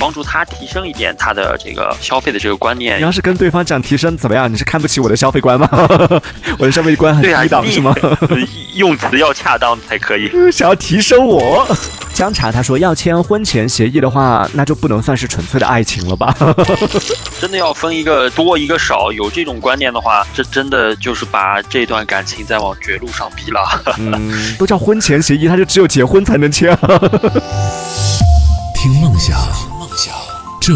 帮助他提升一点他的这个消费的这个观念你。要是跟对方讲提升怎么样？你是看不起我的消费观吗？我的消费观很低档你是吗？用词要恰当才可以。想要提升我。姜茶他说要签婚前协议的话，那就不能算是纯粹的爱情了吧？真的要分一个多一个少，有这种观念的话，这真的就是把这段感情再往绝路上逼了。嗯，都叫婚前协议，他就只有结婚才能签啊。听梦想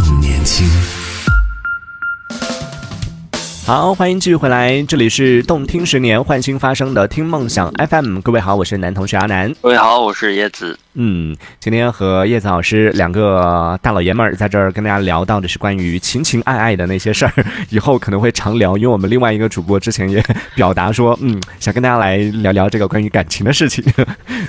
正年轻。好，欢迎继续回来，这里是动听十年换新发生的听梦想 FM。各位好，我是男同学阿南。各位好，我是叶子。嗯，今天和叶子老师两个大老爷们儿在这儿跟大家聊到的是关于情情爱爱的那些事儿，以后可能会常聊，因为我们另外一个主播之前也 表达说，嗯，想跟大家来聊聊这个关于感情的事情，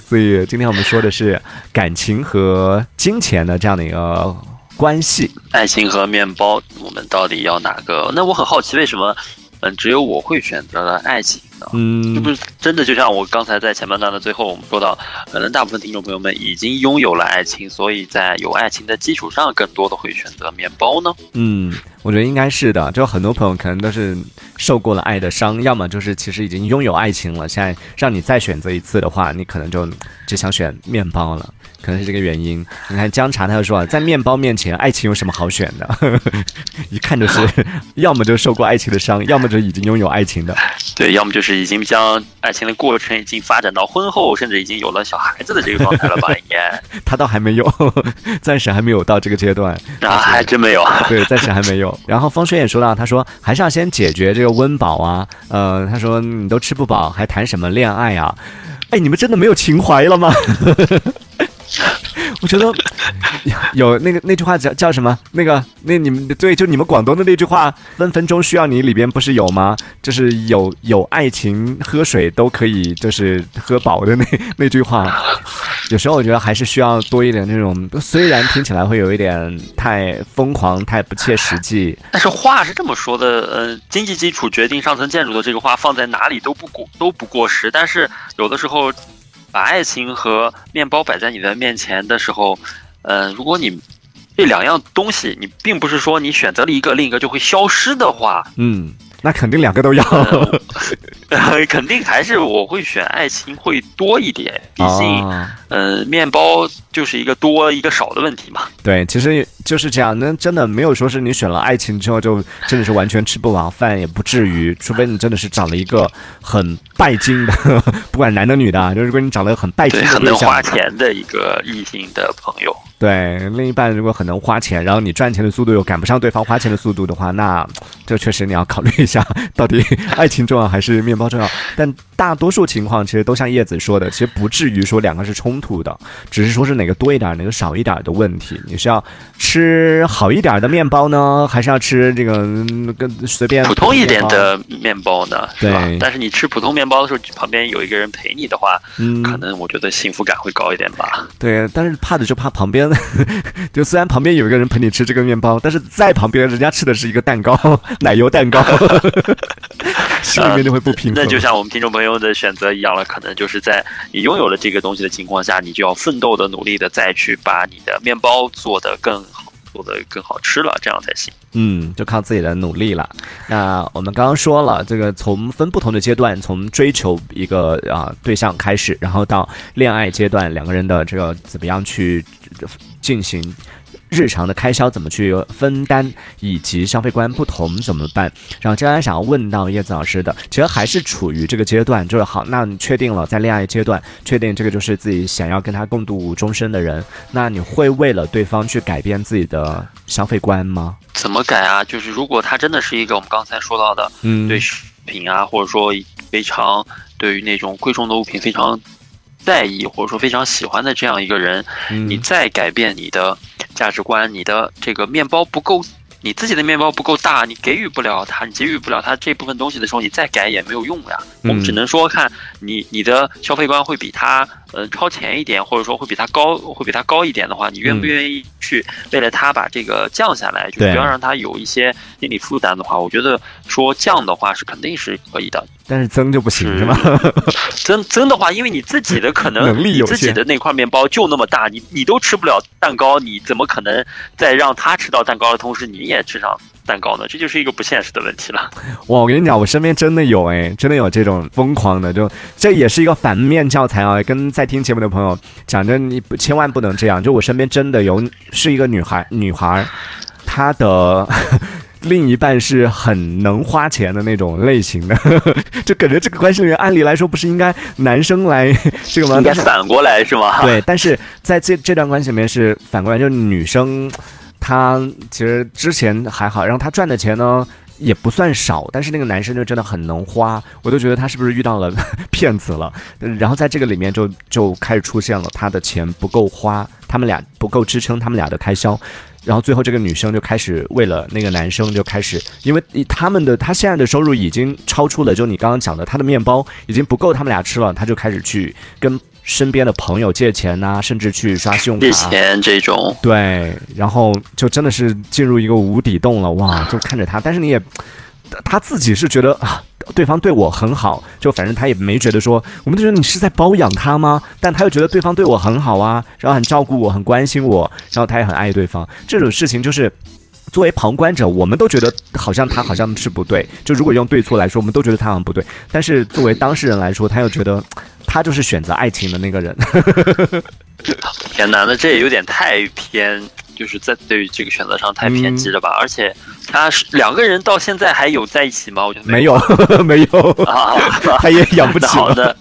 所以今天我们说的是感情和金钱的这样的一个关系。爱情和面包，我们到底要哪个？那我很好奇，为什么，嗯，只有我会选择了爱情嗯不是真的就像我刚才在前半段的最后我们说到，可能大部分听众朋友们已经拥有了爱情，所以在有爱情的基础上，更多的会选择面包呢？嗯，我觉得应该是的。就很多朋友可能都是受过了爱的伤，要么就是其实已经拥有爱情了，现在让你再选择一次的话，你可能就只想选面包了，可能是这个原因。你看姜茶他就说啊，在面包面前，爱情有什么好选的？一看就是要么就受过爱情的伤，要么就已经拥有爱情的。对，要么就是已经将爱情的过程已经发展到婚后，甚至已经有了小孩子的这个状态了吧？应该 他倒还没有，暂时还没有到这个阶段。啊，还真没有。对，暂时还没有。然后方轩也说到，他说还是要先解决这个温饱啊。呃，他说你都吃不饱，还谈什么恋爱啊？哎，你们真的没有情怀了吗？我觉得 有有那个那句话叫叫什么？那个那你们对，就你们广东的那句话，分分钟需要你里边不是有吗？就是有有爱情，喝水都可以，就是喝饱的那 那句话。有时候我觉得还是需要多一点那种，虽然听起来会有一点太疯狂、太不切实际，但是话是这么说的，呃，经济基础决定上层建筑的这个话放在哪里都不过都不过时。但是有的时候，把爱情和面包摆在你的面前的时候，嗯，如果你这两样东西，你并不是说你选择了一个，另一个就会消失的话，嗯，那肯定两个都要。呃，肯定还是我会选爱情会多一点，毕竟，啊呃，面包就是一个多一个少的问题嘛。对，其实就是这样。那真的没有说是你选了爱情之后就真的是完全吃不饱饭，也不至于。除非你真的是找了一个很拜金的，不管男的女的啊，就是如果你找了一个很拜金，的对象很能花，钱的一个异性的朋友。对另一半如果很能花钱，然后你赚钱的速度又赶不上对方花钱的速度的话，那这确实你要考虑一下，到底爱情重要还是面包重要。但大多数情况其实都像叶子说的，其实不至于说两个是冲突的，只是说是哪个多一点，哪个少一点的问题。你是要吃好一点的面包呢，还是要吃这个嗯跟随便普通一点？的面包呢，对？但是你吃普通面包的时候，旁边有一个人陪你的话，嗯，可能我觉得幸福感会高一点吧。对，但是怕的就怕旁边，就虽然旁边有一个人陪你吃这个面包，但是在旁边人家吃的是一个蛋糕，奶油蛋糕，心里面就会不平衡。那就像我们听众朋友的选择一样了，可能就是在你拥有了这个东西的情况下，你就要奋斗的、努力的再去把你的面包做得更好，做的更好吃了，这样才行。嗯，就靠自己的努力了。那我们刚刚说了，这个从分不同的阶段，从追求一个啊、对象开始，然后到恋爱阶段，两个人的这个怎么样去进行。日常的开销怎么去分担，以及消费观不同怎么办？然后接下来想要问到叶子老师的，其实还是处于这个阶段，就是好，那你确定了在恋爱阶段，确定这个就是自己想要跟他共度终身的人，那你会为了对方去改变自己的消费观吗？怎么改啊？就是如果他真的是一个我们刚才说到的，嗯，对食品啊，或者说非常对于那种贵重的物品非常在意，或者说非常喜欢的这样一个人，嗯你再改变你的价值观，你的这个面包不够，你自己的面包不够大，你给予不了他，你给予不了他这部分东西的时候，你再改也没有用呀。我们嗯只能说看你你的消费观会比他呃超前一点，或者说会比他高，会比他高一点的话，你愿不愿意去为了他把这个降下来，就不要让他有一些心理负担的话，我觉得说降的话是肯定是可以的。但是增就不行是是吗？增增的话，因为你自己的可能能力有你自己的那块面包就那么大，你你都吃不了蛋糕，你怎么可能在让他吃到蛋糕的同时，你也吃上蛋糕呢？这就是一个不现实的问题了。哇，我跟你讲，我身边真的有哎，真的有这种疯狂的，就这也是一个反面教材啊。跟在听节目的朋友讲着，你千万不能这样。就我身边真的有是一个女孩，女孩，她的。另一半是很能花钱的那种类型的，就感觉这个关系里面，按理来说不是应该男生来这个吗？应该反过来是吗？对，但是在这这段关系里面是反过来，就是女生她其实之前还好，然后她赚的钱呢也不算少，但是那个男生就真的很能花，我都觉得他是不是遇到了 骗子了？然后在这个里面就就开始出现了他的钱不够花，他们俩不够支撑他们俩的开销。然后最后这个女生就开始为了那个男生就开始，因为他们的他现在的收入已经超出了，就你刚刚讲的，他的面包已经不够他们俩吃了，他就开始去跟身边的朋友借钱呐、甚至去刷信用卡借卡。钱这种，对，然后就真的是进入一个无底洞了，哇！就看着他，但是你也，他自己是觉得啊，对方对我很好，就反正他也没觉得说，我们就觉得你是在包养他吗？但他又觉得对方对我很好啊，然后很照顾我，很关心我，然后他也很爱对方，这种事情就是。作为旁观者，我们都觉得好像他好像是不对。就如果用对错来说，我们都觉得他好像不对。但是作为当事人来说，他又觉得他就是选择爱情的那个人。天哪，那这也有点太偏，就是在对于这个选择上太偏激了吧？而且他是两个人到现在还有在一起吗？我觉得没有，没有，啊，他也养不起。好的，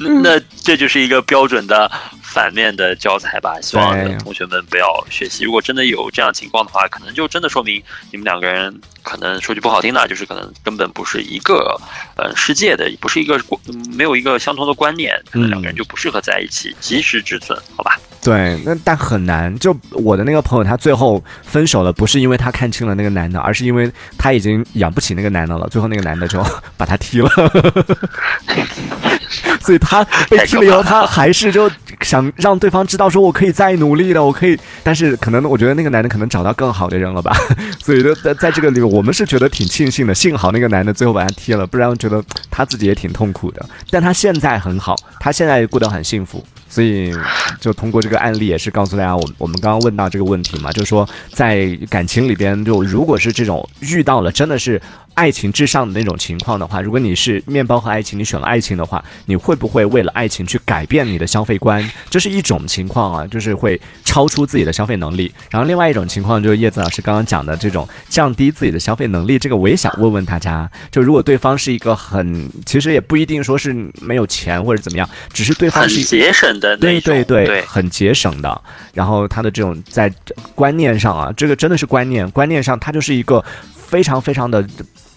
那那这就是一个标准的反面的教材吧。希望同学们不要学习。如果真的有这样情况的话，可能就真的说明你们两个人可能说句不好听的，就是可能根本不是一个呃世界的，不是一个嗯没有一个相同的观念，可能两个人就不适合在一起，及时止损，好吧？对，那但很难。就我的那个朋友，他最后分手了，不是因为他看清了那个男的，而是因为他已经养不起那个男的了。最后那个男的就 把他踢了，所以他被踢了以后，他还是就想让对方知道，说我可以再努力的，我可以。但是可能我觉得那个男的可能找到更好的人了吧，所以就在在这个里面，我们是觉得挺庆幸的，幸好那个男的最后把他踢了，不然觉得他自己也挺痛苦的。但他现在很好，他现在过得很幸福。所以，就通过这个案例，也是告诉大家，我我们刚刚问到这个问题嘛，就是说，在感情里边，就如果是这种遇到了真的是爱情至上的那种情况的话，如果你是面包和爱情，你选了爱情的话，你会不会为了爱情去改变你的消费观？这是一种情况啊，就是会超出自己的消费能力。然后另外一种情况就是叶子老师刚刚讲的这种降低自己的消费能力，这个我也想问问大家，就如果对方是一个很，其实也不一定说是没有钱或者怎么样，只是对方是节省的对，对对很节省的。然后他的这种在观念上啊，这个真的是观念，观念上他就是一个非常非常的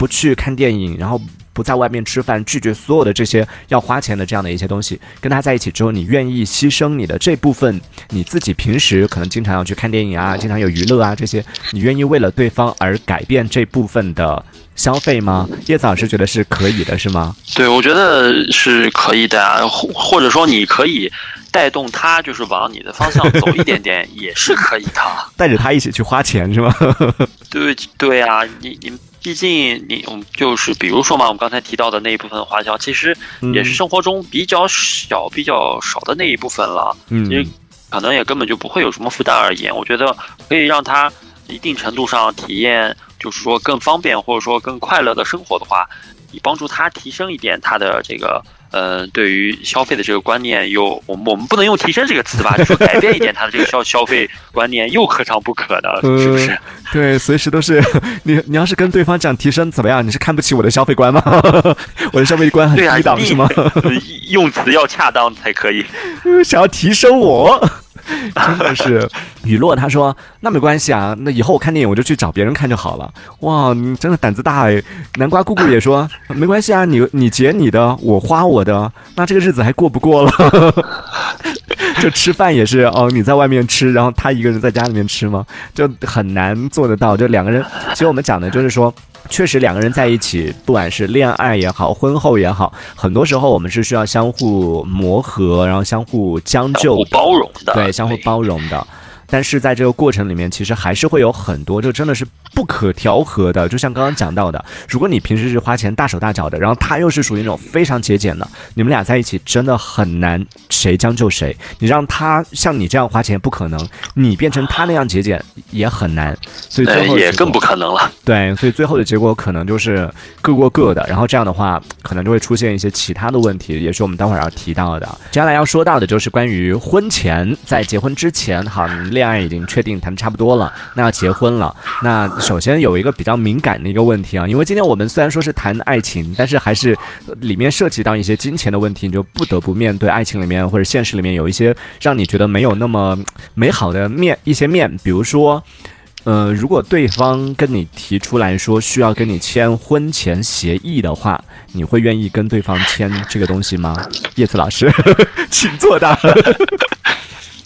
不去看电影，然后不在外面吃饭，拒绝所有的这些要花钱的这样的一些东西。跟他在一起之后，你愿意牺牲你的这部分你自己平时可能经常要去看电影啊，经常有娱乐啊这些，你愿意为了对方而改变这部分的消费吗？叶子老师觉得是可以的，是吗？对，我觉得是可以的啊，或或者说你可以带动他，就是往你的方向走一点点，也是可以的。带着他一起去花钱是吗？对对啊，你你毕竟你我们就是比如说嘛，我们刚才提到的那一部分花销，其实也是生活中比较小、比较少的那一部分了。嗯其实可能也根本就不会有什么负担而言，我觉得可以让他一定程度上体验，就是说更方便或者说更快乐的生活的话，以帮助他提升一点他的这个呃对于消费的这个观念，又我们我们不能用提升这个词吧，就说改变一点他的这个消消费观念，又何尝不可呢？是不是？呃对，随时都是你。你要是跟对方讲提升怎么样？你是看不起我的消费观吗？我的消费观很低档是吗？用词要恰当才可以。想要提升我，真的是。雨落他说：“那没关系啊，那以后我看电影我就去找别人看就好了。”哇，你真的胆子大哎！南瓜姑姑也说：“没关系啊，你你结你的，我花我的，那这个日子还过不过了？” 就吃饭也是哦，你在外面吃，然后他一个人在家里面吃吗？就很难做得到。就两个人，其实我们讲的就是说，确实两个人在一起，不管是恋爱也好，婚后也好，很多时候我们是需要相互磨合，然后相互将就、相互包容的，对，相互包容的。但是在这个过程里面，其实还是会有很多，就真的是不可调和的。就像刚刚讲到的，如果你平时是花钱大手大脚的，然后他又是属于那种非常节俭的，你们俩在一起真的很难谁将就谁。你让他像你这样花钱不可能，你变成他那样节俭也很难。所以最后也更不可能了。对，所以最后的结果可能就是各过各的。然后这样的话，可能就会出现一些其他的问题，也是我们待会儿要提到的。接下来要说到的就是关于婚前，在结婚之前，好恋。恋爱已经确定谈的差不多了，那要结婚了。那首先有一个比较敏感的一个问题啊，因为今天我们虽然说是谈爱情，但是还是里面涉及到一些金钱的问题，你就不得不面对爱情里面或者现实里面有一些让你觉得没有那么美好的面一些面。比如说，呃，如果对方跟你提出来说需要跟你签婚前协议的话，你会愿意跟对方签这个东西吗？叶子老师，请作答。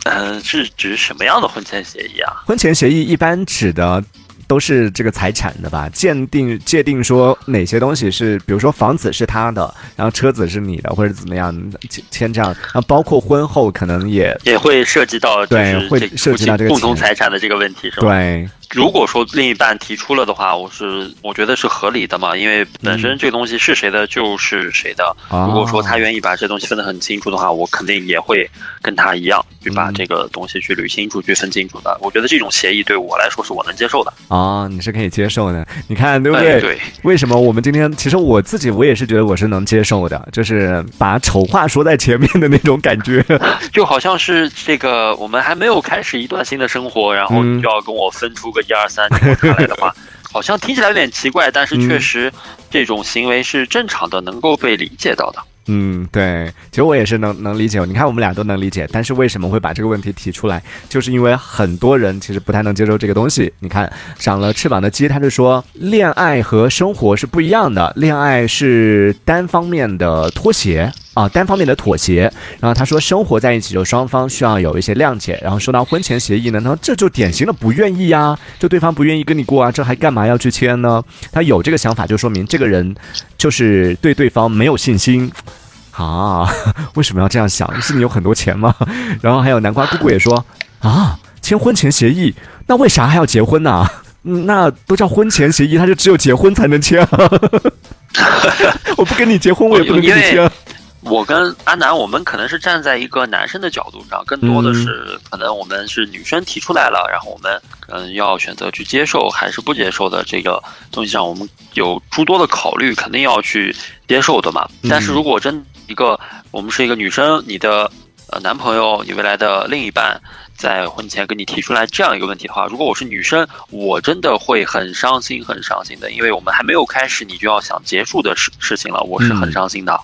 嗯，是指什么样的婚前协议啊？婚前协议一般指的都是这个财产的吧？鉴定界定说哪些东西是，比如说房子是他的，然后车子是你的，或者怎么样签签这样，然后包括婚后可能也也会涉及到对，会涉及到这个共同财产的这个问题，是吧？对。如果说另一半提出了的话，我是我觉得是合理的嘛，因为本身这个东西是谁的就是谁的。如果说他愿意把这东西分得很清楚的话，我肯定也会跟他一样去把这个东西去捋清楚、去分清楚的。我觉得这种协议对我来说是我能接受的啊，你是可以接受的。你看对不对？对。为什么我们今天其实我自己我也是觉得我是能接受的，就是把丑话说在前面的那种感觉，就好像是这个我们还没有开始一段新的生活，然后你就要跟我分出。个一二三，看来的话，好像听起来有点奇怪，但是确实这种行为是正常的，能够被理解到的。嗯，对，其实我也是能能理解。你看，我们俩都能理解，但是为什么会把这个问题提出来？就是因为很多人其实不太能接受这个东西。你看，长了翅膀的鸡，他就说，恋爱和生活是不一样的，恋爱是单方面的妥协啊，单方面的妥协。然后他说，生活在一起就双方需要有一些谅解。然后说到婚前协议呢，他说这就典型的不愿意呀，就对方不愿意跟你过啊，这还干嘛要去签呢？他有这个想法，就说明这个人就是对对方没有信心。啊，为什么要这样想？是你有很多钱吗？然后还有南瓜姑姑也说啊，签婚前协议，那为啥还要结婚呢？那都叫婚前协议，他就只有结婚才能签。我不跟你结婚，我也不能跟你签。我跟阿南，我们可能是站在一个男生的角度上，更多的是可能我们是女生提出来了，然后我们嗯要选择去接受还是不接受的这个东西上，我们有诸多的考虑，肯定要去接受的嘛。但是如果真一个我们是一个女生，你的呃男朋友，你未来的另一半，在婚前跟你提出来这样一个问题的话，如果我是女生，我真的会很伤心，很伤心的，因为我们还没有开始，你就要想结束的事事情了，我是很伤心的。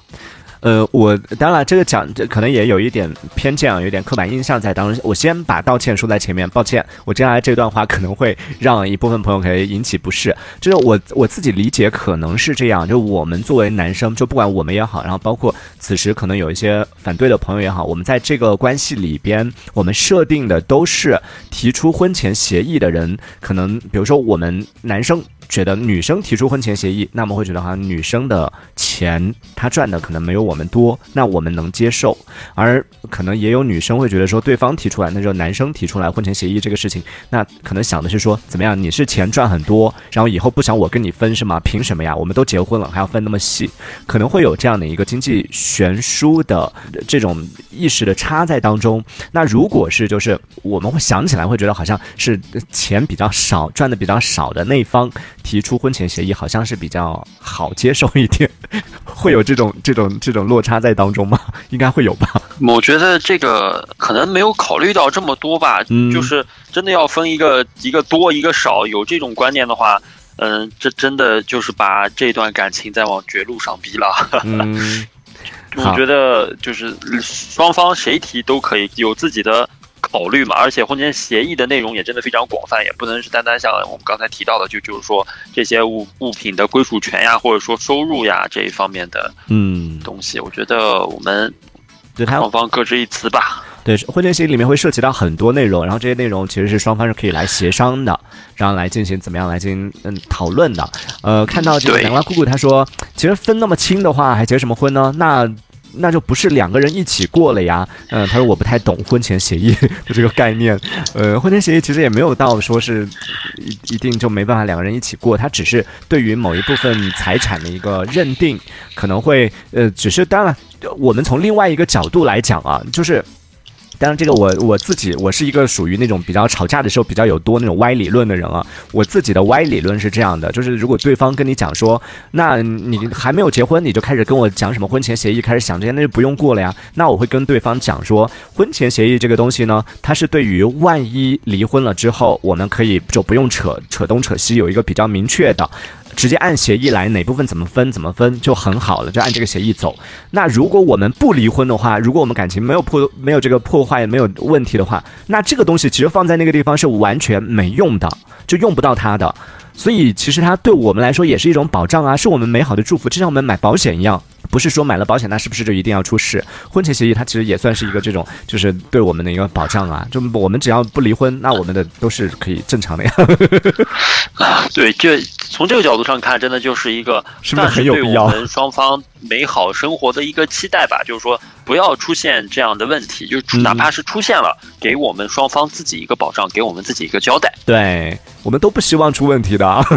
呃，我当然这个讲可能也有一点偏见啊，有点刻板印象在当中。我先把道歉说在前面，抱歉，我接下来这段话可能会让一部分朋友可以引起不适。就是我我自己理解可能是这样，就我们作为男生，就不管我们也好，然后包括此时可能有一些反对的朋友也好，我们在这个关系里边，我们设定的都是提出婚前协议的人，可能比如说我们男生。觉得女生提出婚前协议，那么会觉得好像女生的钱她赚的可能没有我们多，那我们能接受。而可能也有女生会觉得说，对方提出来，那就男生提出来婚前协议这个事情，那可能想的是说，怎么样？你是钱赚很多，然后以后不想我跟你分是吗？凭什么呀？我们都结婚了，还要分那么细？可能会有这样的一个经济悬殊的这种意识的差在当中。那如果是就是我们会想起来会觉得好像是钱比较少赚的比较少的那一方。提出婚前协议好像是比较好接受一点，会有这种这种这种落差在当中吗？应该会有吧。我觉得这个可能没有考虑到这么多吧。嗯，就是真的要分一个一个多一个少，有这种观念的话，嗯，这真的就是把这段感情再往绝路上逼了。嗯，我觉得就是双方谁提都可以有自己的。考虑嘛，而且婚前协议的内容也真的非常广泛，也不能是单单像我们刚才提到的，就就是说这些物物品的归属权呀，或者说收入呀这一方面的嗯东西。我觉得我们对双方各执一词吧。对，婚前协议里面会涉及到很多内容，然后这些内容其实是双方是可以来协商的，然后来进行怎么样来进行嗯讨论的。呃，看到这个对南瓜姑姑她说，其实分那么清的话，还结什么婚呢？那那就不是两个人一起过了呀。嗯，他说我不太懂婚前协议 的这个概念。呃，婚前协议其实也没有到说是一一定就没办法两个人一起过，他只是对于某一部分财产的一个认定，可能会呃，只是当然，我们从另外一个角度来讲啊，就是。当然，这个我我自己，我是一个属于那种比较吵架的时候比较有多那种歪理论的人啊。我自己的歪理论是这样的，就是如果对方跟你讲说，那你还没有结婚，你就开始跟我讲什么婚前协议，开始想这些，那就不用过了呀。那我会跟对方讲说，婚前协议这个东西呢，它是对于万一离婚了之后，我们可以就不用扯扯东扯西，有一个比较明确的。直接按协议来，哪部分怎么分怎么分就很好了，就按这个协议走。那如果我们不离婚的话，如果我们感情没有破没有这个破坏没有问题的话，那这个东西其实放在那个地方是完全没用的，就用不到它的。所以其实它对我们来说也是一种保障啊，是我们美好的祝福，就像我们买保险一样。不是说买了保险，那是不是就一定要出事？婚前协议它其实也算是一个这种，就是对我们的一个保障啊。就我们只要不离婚，那我们的都是可以正常的呀。对，这从这个角度上看，真的就是一个是不是对很有必要我们双方美好生活的一个期待吧？就是说，不要出现这样的问题，就哪怕是出现了，给我们双方自己一个保障，给我们自己一个交代。对我们都不希望出问题的啊。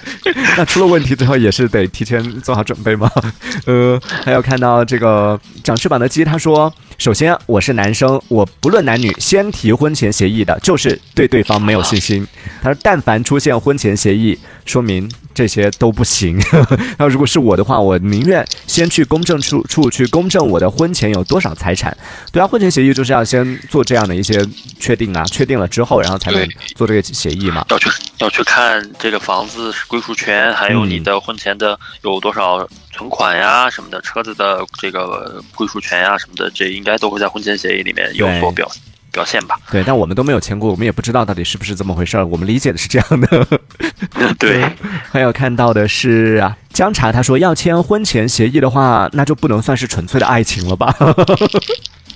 那出了问题之后，也是得提前做好准备吗？呃，还有看到这个长翅膀的鸡，他说：首先我是男生，我不论男女，先提婚前协议的，就是对对方没有信心。他说，但凡出现婚前协议，说明这些都不行。那如果是我的话，我宁愿先去公证处处去公证我的婚前有多少财产。对啊，婚前协议就是要先做这样的一些确定啊，确定了之后，然后才能做这个协议嘛。要去要去看这个房子归属权，还有你的婚前的有多少存款呀什么的，车子的这个归属权呀什么的，这应该都会在婚前协议里面有所表表现吧？对，但我们都没有签过，我们也不知道到底是不是这么回事儿。我们理解的是这样的。对，还有看到的是啊，姜茶他说要签婚前协议的话，那就不能算是纯粹的爱情了吧？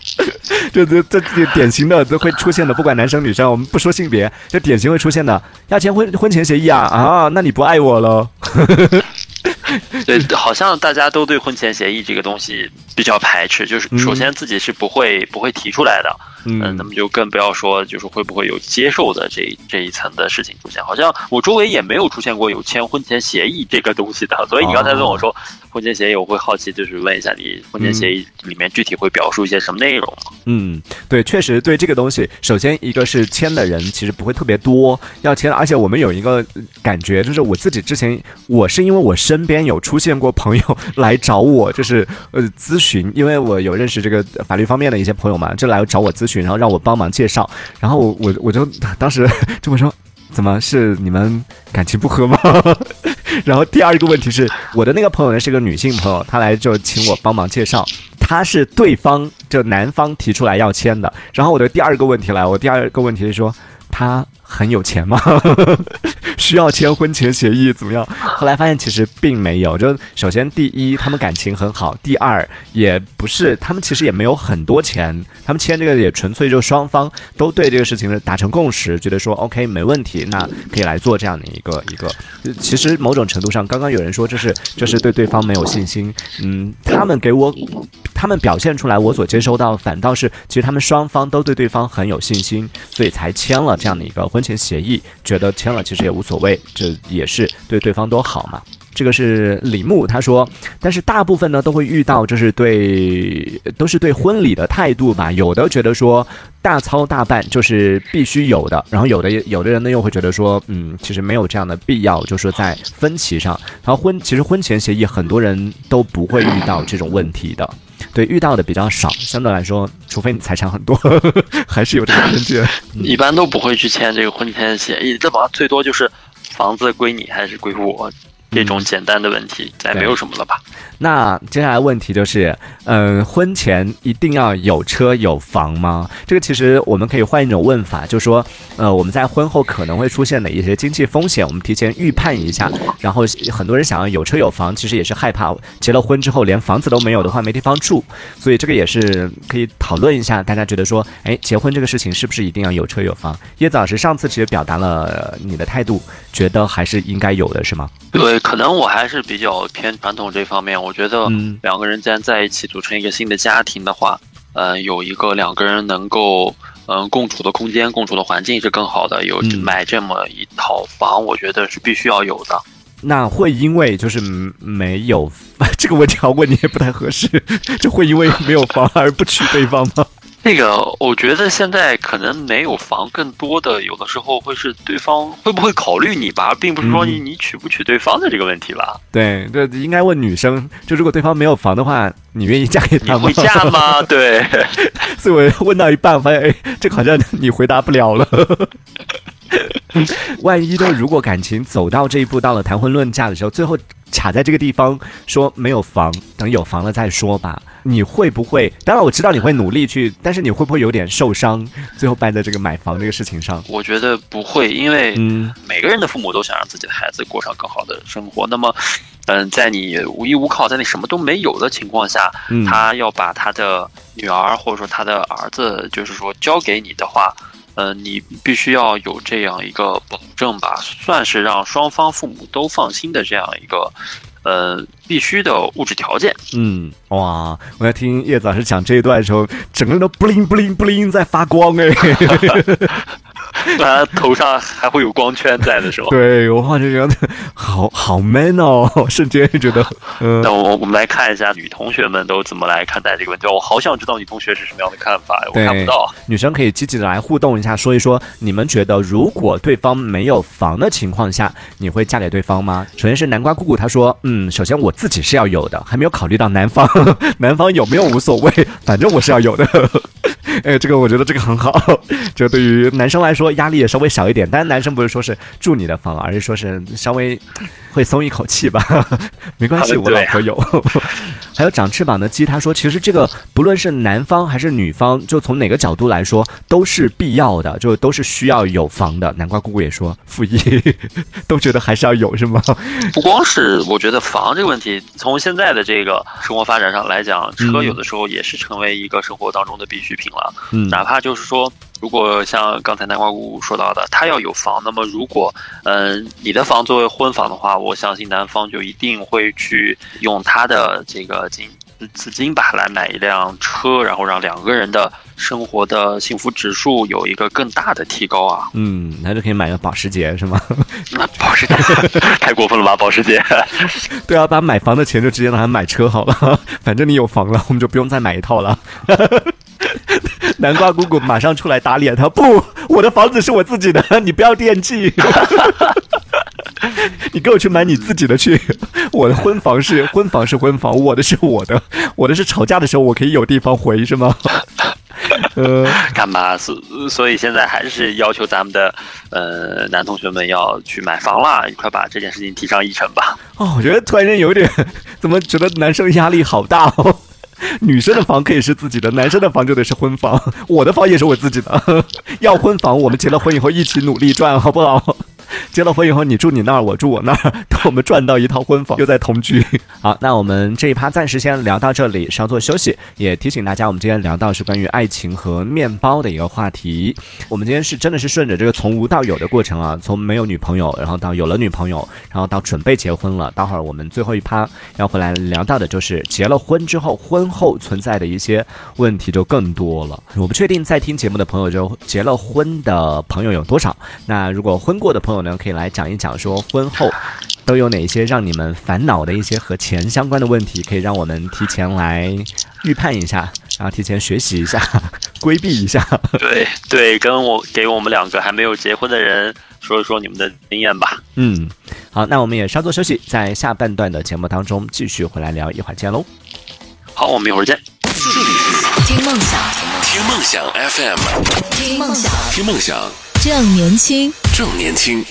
这这这这典型的都会出现的，不管男生女生，我们不说性别，这典型会出现的。要签婚婚前协议啊啊，那你不爱我了？对，好像大家都对婚前协议这个东西比较排斥，就是嗯首先自己是不会不会提出来的，嗯，那么就更不要说就是会不会有接受的这这一层的事情出现。好像我周围也没有出现过有签婚前协议这个东西的，所以你刚才问我说婚前协议，我会好奇就是问一下你婚前协议里面具体会表述一些什么内容吗？嗯，对，确实对这个东西，首先一个是签的人其实不会特别多，要签，而且我们有一个呃感觉，就是我自己之前，我是因为我身边有出现过朋友来找我，就是呃咨询，因为我有认识这个法律方面的一些朋友嘛，就来找我咨询，然后让我帮忙介绍，然后我我我就当时 这么说，怎么是你们感情不和吗？然后第二个问题是，我的那个朋友呢是个女性朋友，她来就请我帮忙介绍，她是对方就男方提出来要签的。然后我的第二个问题来，我第二个问题是说，她很有钱吗？需要签婚前协议怎么样？后来发现其实并没有。就首先第一，他们感情很好；第二，也不是他们其实也没有很多钱，他们签这个也纯粹就双方都对这个事情是达成共识，觉得说 OK 没问题，那可以来做这样的一个一个。其实某种程度上，刚刚有人说这是这是对对方没有信心，嗯，他们给我。他们表现出来，我所接收到反倒是，其实他们双方都对对方很有信心，所以才签了这样的一个婚前协议，觉得签了其实也无所谓，这也是对对方都好嘛。这个是李牧他说，但是大部分呢都会遇到，就是对都是对婚礼的态度吧，有的觉得说大操大办就是必须有的，然后有的有的人呢又会觉得说，嗯，其实没有这样的必要，就说在分歧上，然后婚其实婚前协议很多人都不会遇到这种问题的。对，遇到的比较少，相对来说，除非你财产很多，还是有这个偏见。一般都不会去签这个婚前协议，这把最多就是房子归你还是归我，这种简单的问题，再没有什么了吧？那接下来问题就是，嗯、婚前一定要有车有房吗？这个其实我们可以换一种问法，就说，呃，我们在婚后可能会出现的一些经济风险，我们提前预判一下。然后很多人想要有车有房，其实也是害怕结了婚之后连房子都没有的话没地方住，所以这个也是可以讨论一下。大家觉得说，哎，结婚这个事情是不是一定要有车有房？叶子老师上次其实表达了呃你的态度，觉得还是应该有的，是吗？对，可能我还是比较偏传统这方面。我觉得嗯两个人既然在一起组成一个新的家庭的话，呃，有一个两个人能够嗯、呃共处的空间、共处的环境是更好的。有嗯买这么一套房，我觉得是必须要有的。那会因为就是嗯没有 这个问题，要问你也不太合适，就会因为没有房而不娶对方吗？这个我觉得现在可能没有房，更多的有的时候会是对方会不会考虑你吧，并不是说你你娶不娶对方的这个问题吧。对对，应该问女生，就如果对方没有房的话，你愿意嫁给他吗？你会嫁吗？对，所以我问到一半，发现哎，这个好像你回答不了了。万一就如果感情走到这一步，到了谈婚论嫁的时候，最后卡在这个地方，说没有房，等有房了再说吧。你会不会？当然我知道你会努力去，但是你会不会有点受伤？最后败在这个买房这个事情上？我觉得不会，因为嗯每个人的父母都想让自己的孩子过上更好的生活。那么，嗯，在你无依无靠，在你什么都没有的情况下，嗯，他要把他的女儿或者说他的儿子，就是说交给你的话，呃，你必须要有这样一个保证吧，算是让双方父母都放心的这样一个，呃，必须的物质条件。嗯，哇！我在听叶子老师讲这一段的时候，整个人都不灵不灵不灵在发光哎。他头上还会有光圈在的时候。对我哇，就觉得好好 man 哦，瞬间觉得，嗯、那我我们来看一下女同学们都怎么来看待这个问题。我好想知道女同学是什么样的看法，我看不到。女生可以积极的来互动一下，说一说你们觉得如果对方没有房的情况下，你会嫁给对方吗？首先是南瓜姑姑，她说，嗯，首先我自己是要有的，还没有考虑到男方，男方有没有无所谓，反正我是要有的。哎，这个我觉得这个很好，就对于男生来说压力也稍微小一点。但是男生不是说是住你的房，而是说是稍微会松一口气吧。没关系，我老婆有。还有长翅膀的鸡，他说，其实这个不论是男方还是女方，就从哪个角度来说，都是必要的，就都是需要有房的。南瓜姑姑也说，负一 都觉得还是要有，是吗？不光是我觉得房这个问题，从现在的这个生活发展上来讲，车嗯有的时候也是成为一个生活当中的必需品了。嗯哪怕就是说，如果像刚才南瓜姑姑说到的，他要有房，那么如果嗯、呃你的房作为婚房的话，我相信男方就一定会去用他的这个金资金吧来买一辆车，然后让两个人的生活的幸福指数有一个更大的提高啊。嗯，那就可以买个保时捷，是吗？那保时捷太过分了吧？保时捷。对啊，把买房的钱就直接拿来买车好了，反正你有房了，我们就不用再买一套了。南瓜姑姑马上出来打脸他，不，我的房子是我自己的，你不要惦记。你给我去买你自己的去，我的婚房是婚房是婚房，我的是我的，我的是吵架的时候我可以有地方回是吗？呃，干嘛？所所以现在还是要求咱们的呃男同学们要去买房啦，快把这件事情提上议程吧。哦，我觉得突然间有点，怎么觉得男生压力好大哦？女生的房可以是自己的，男生的房就得是婚房。我的房也是我自己的，要婚房，我们结了婚以后一起努力赚，好不好？结了婚以后，你住你那儿，我住我那儿，等 我们赚到一套婚房，又在同居。好，那我们这一趴暂时先聊到这里，稍作休息。也提醒大家，我们今天聊到是关于爱情和面包的一个话题。我们今天是真的是顺着这个从无到有的过程啊，从没有女朋友，然后到有了女朋友，然后到准备结婚了。待会儿我们最后一趴要回来聊到的就是结了婚之后，婚后存在的一些问题就更多了。我不确定在听节目的朋友就结了婚的朋友有多少。那如果婚过的朋友呢，可以来讲一讲说婚后都有哪些让你们烦恼的一些和钱相关的问题，可以让我们提前来预判一下，然后提前学习一下，规避一下。对对，跟我给我们两个还没有结婚的人说一说你们的经验吧。嗯，好，那我们也稍作休息，在下半段的节目当中继续回来聊，一会儿见喽。好，我们一会儿见。听梦想，听梦想 FM，听梦想，听梦想正年轻。正年轻。